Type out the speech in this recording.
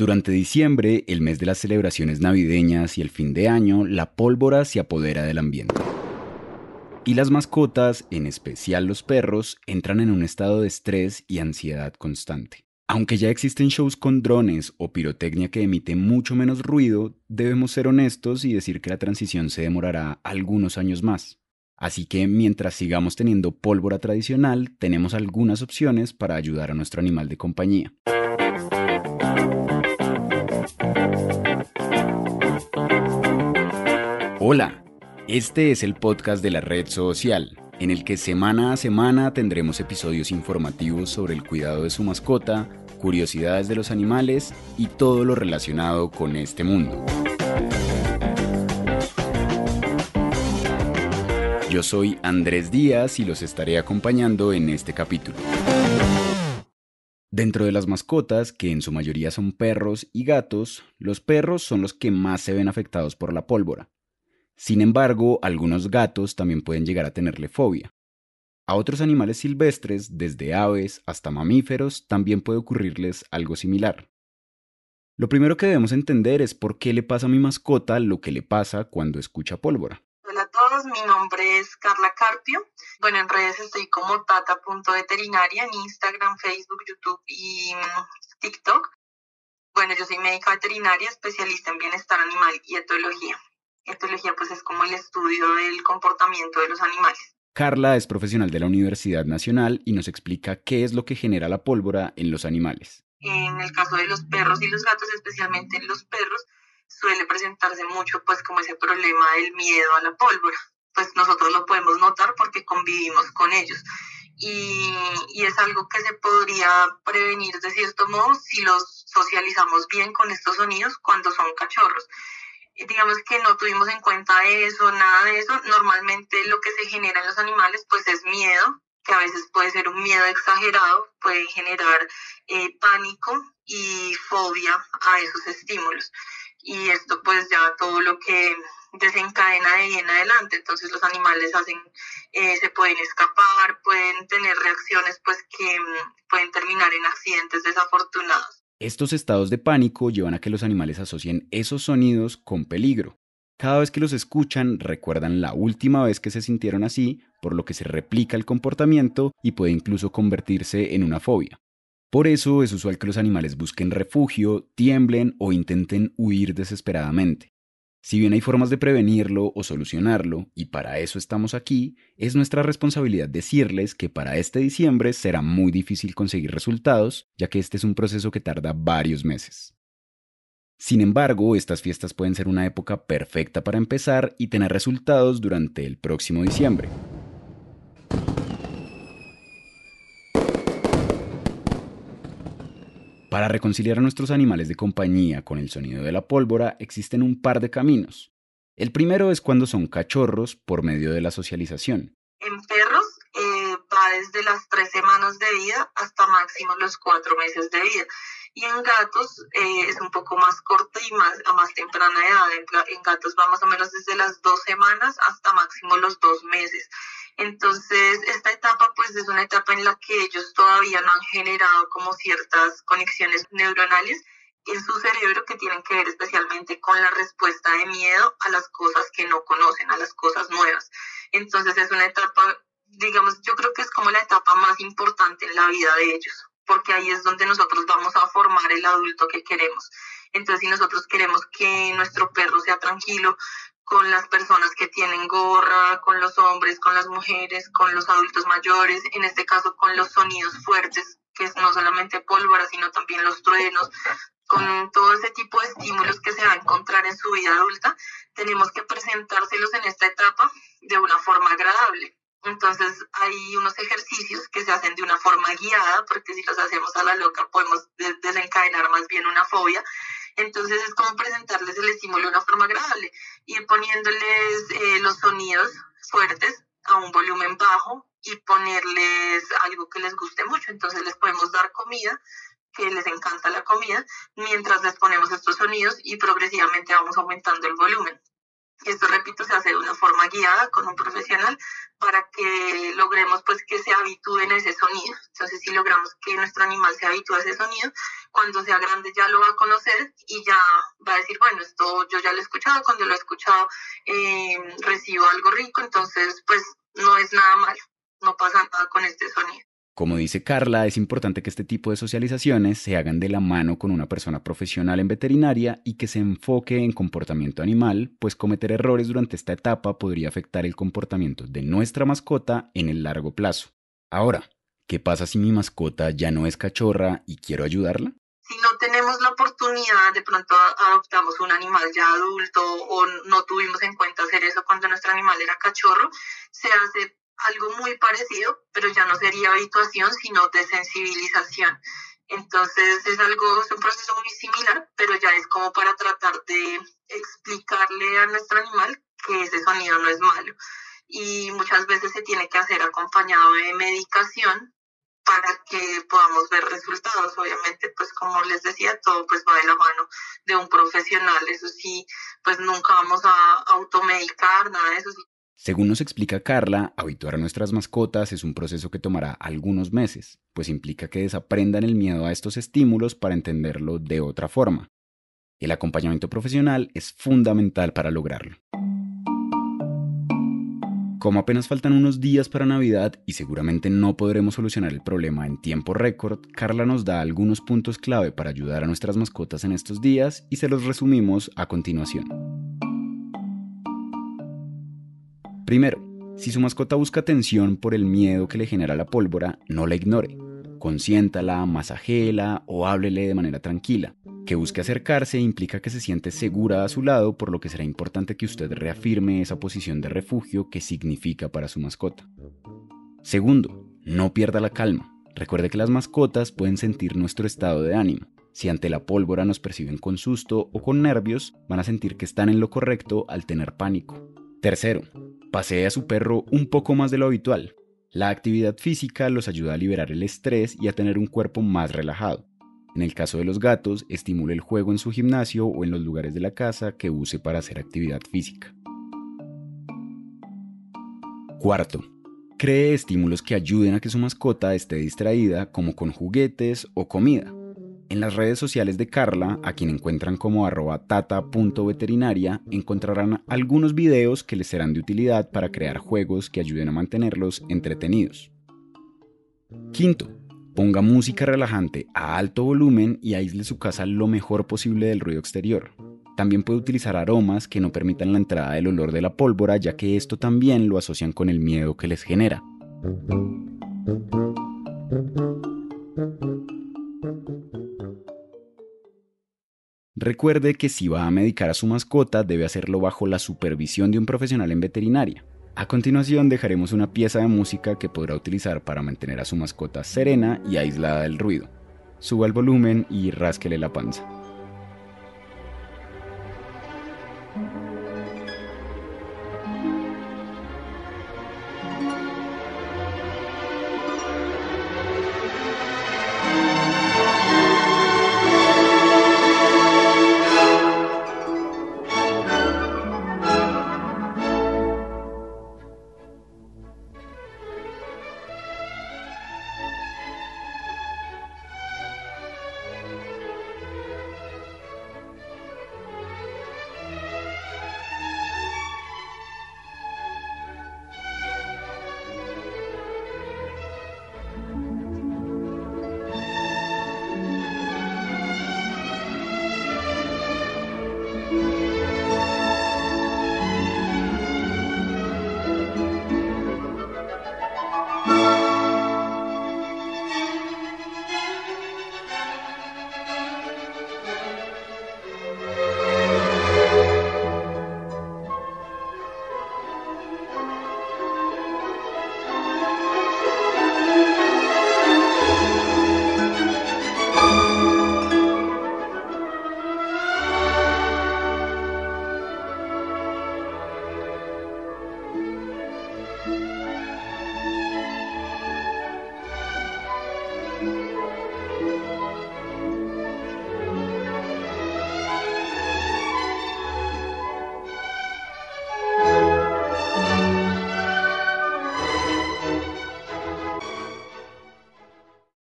Durante diciembre, el mes de las celebraciones navideñas y el fin de año, la pólvora se apodera del ambiente. Y las mascotas, en especial los perros, entran en un estado de estrés y ansiedad constante. Aunque ya existen shows con drones o pirotecnia que emiten mucho menos ruido, debemos ser honestos y decir que la transición se demorará algunos años más. Así que mientras sigamos teniendo pólvora tradicional, tenemos algunas opciones para ayudar a nuestro animal de compañía. Hola, este es el podcast de la red social, en el que semana a semana tendremos episodios informativos sobre el cuidado de su mascota, curiosidades de los animales y todo lo relacionado con este mundo. Yo soy Andrés Díaz y los estaré acompañando en este capítulo. Dentro de las mascotas, que en su mayoría son perros y gatos, los perros son los que más se ven afectados por la pólvora. Sin embargo, algunos gatos también pueden llegar a tenerle fobia. A otros animales silvestres, desde aves hasta mamíferos, también puede ocurrirles algo similar. Lo primero que debemos entender es por qué le pasa a mi mascota lo que le pasa cuando escucha pólvora. Hola a todos, mi nombre es Carla Carpio. Bueno, en redes estoy como tata.veterinaria en Instagram, Facebook, YouTube y mm, TikTok. Bueno, yo soy médica veterinaria, especialista en bienestar animal y etología. Etología pues es como el estudio del comportamiento de los animales. Carla es profesional de la Universidad Nacional y nos explica qué es lo que genera la pólvora en los animales. En el caso de los perros y los gatos, especialmente en los perros, suele presentarse mucho pues como ese problema del miedo a la pólvora. Pues nosotros lo podemos notar porque convivimos con ellos. Y, y, es algo que se podría prevenir de cierto modo si los socializamos bien con estos sonidos cuando son cachorros digamos que no tuvimos en cuenta eso, nada de eso. Normalmente lo que se genera en los animales pues es miedo, que a veces puede ser un miedo exagerado, puede generar eh, pánico y fobia a esos estímulos. Y esto pues ya todo lo que desencadena de ahí en adelante. Entonces los animales hacen, eh, se pueden escapar, pueden tener reacciones pues que mm, pueden terminar en accidentes desafortunados. Estos estados de pánico llevan a que los animales asocien esos sonidos con peligro. Cada vez que los escuchan recuerdan la última vez que se sintieron así, por lo que se replica el comportamiento y puede incluso convertirse en una fobia. Por eso es usual que los animales busquen refugio, tiemblen o intenten huir desesperadamente. Si bien hay formas de prevenirlo o solucionarlo, y para eso estamos aquí, es nuestra responsabilidad decirles que para este diciembre será muy difícil conseguir resultados, ya que este es un proceso que tarda varios meses. Sin embargo, estas fiestas pueden ser una época perfecta para empezar y tener resultados durante el próximo diciembre. Para reconciliar a nuestros animales de compañía con el sonido de la pólvora existen un par de caminos. El primero es cuando son cachorros por medio de la socialización. Desde las tres semanas de vida hasta máximo los cuatro meses de vida. Y en gatos eh, es un poco más corto y más, a más temprana edad. En, en gatos va más o menos desde las dos semanas hasta máximo los dos meses. Entonces, esta etapa pues es una etapa en la que ellos todavía no han generado como ciertas conexiones neuronales en su cerebro que tienen que ver especialmente con la respuesta de miedo a las cosas que no conocen, a las cosas nuevas. Entonces es una etapa, digamos, yo creo que es como la etapa más importante en la vida de ellos, porque ahí es donde nosotros vamos a formar el adulto que queremos. Entonces, si nosotros queremos que nuestro perro sea tranquilo, con las personas que tienen gorra, con los hombres, con las mujeres, con los adultos mayores, en este caso con los sonidos fuertes, que es no solamente pólvora, sino también los truenos, con todo ese tipo de estímulos que se va a encontrar en su vida adulta, tenemos que presentárselos en esta etapa de una forma agradable. Entonces hay unos ejercicios que se hacen de una forma guiada, porque si los hacemos a la loca podemos desencadenar más bien una fobia. Entonces es como presentarles el estímulo de una forma agradable, ir poniéndoles eh, los sonidos fuertes a un volumen bajo y ponerles algo que les guste mucho. Entonces les podemos dar comida, que les encanta la comida, mientras les ponemos estos sonidos y progresivamente vamos aumentando el volumen. Y esto, repito, se hace de una forma guiada con un profesional para que logremos pues que se habitúen a ese sonido. Entonces, si logramos que nuestro animal se habitúe a ese sonido, cuando sea grande ya lo va a conocer y ya va a decir, bueno, esto yo ya lo he escuchado, cuando lo he escuchado eh, recibo algo rico, entonces pues no es nada malo, no pasa nada con este sonido. Como dice Carla, es importante que este tipo de socializaciones se hagan de la mano con una persona profesional en veterinaria y que se enfoque en comportamiento animal, pues cometer errores durante esta etapa podría afectar el comportamiento de nuestra mascota en el largo plazo. Ahora, ¿qué pasa si mi mascota ya no es cachorra y quiero ayudarla? Si no tenemos la oportunidad, de pronto adoptamos un animal ya adulto o no tuvimos en cuenta hacer eso cuando nuestro animal era cachorro, se hace algo muy parecido, pero ya no sería habituación, sino de sensibilización. Entonces es algo, es un proceso muy similar, pero ya es como para tratar de explicarle a nuestro animal que ese sonido no es malo. Y muchas veces se tiene que hacer acompañado de medicación para que podamos ver resultados. Obviamente, pues como les decía, todo pues va de la mano de un profesional. Eso sí, pues nunca vamos a automedicar, nada de eso. Según nos explica Carla, habituar a nuestras mascotas es un proceso que tomará algunos meses, pues implica que desaprendan el miedo a estos estímulos para entenderlo de otra forma. El acompañamiento profesional es fundamental para lograrlo. Como apenas faltan unos días para Navidad y seguramente no podremos solucionar el problema en tiempo récord, Carla nos da algunos puntos clave para ayudar a nuestras mascotas en estos días y se los resumimos a continuación. Primero, si su mascota busca atención por el miedo que le genera la pólvora, no la ignore. Consiéntala, masajela o háblele de manera tranquila. Que busque acercarse implica que se siente segura a su lado, por lo que será importante que usted reafirme esa posición de refugio que significa para su mascota. Segundo, no pierda la calma. Recuerde que las mascotas pueden sentir nuestro estado de ánimo. Si ante la pólvora nos perciben con susto o con nervios, van a sentir que están en lo correcto al tener pánico. Tercero, Pasee a su perro un poco más de lo habitual. La actividad física los ayuda a liberar el estrés y a tener un cuerpo más relajado. En el caso de los gatos, estimule el juego en su gimnasio o en los lugares de la casa que use para hacer actividad física. Cuarto, cree estímulos que ayuden a que su mascota esté distraída como con juguetes o comida. En las redes sociales de Carla, a quien encuentran como arroba tata.veterinaria, encontrarán algunos videos que les serán de utilidad para crear juegos que ayuden a mantenerlos entretenidos. Quinto, ponga música relajante a alto volumen y aísle su casa lo mejor posible del ruido exterior. También puede utilizar aromas que no permitan la entrada del olor de la pólvora, ya que esto también lo asocian con el miedo que les genera. Recuerde que si va a medicar a su mascota debe hacerlo bajo la supervisión de un profesional en veterinaria. A continuación dejaremos una pieza de música que podrá utilizar para mantener a su mascota serena y aislada del ruido. Suba el volumen y rásquele la panza.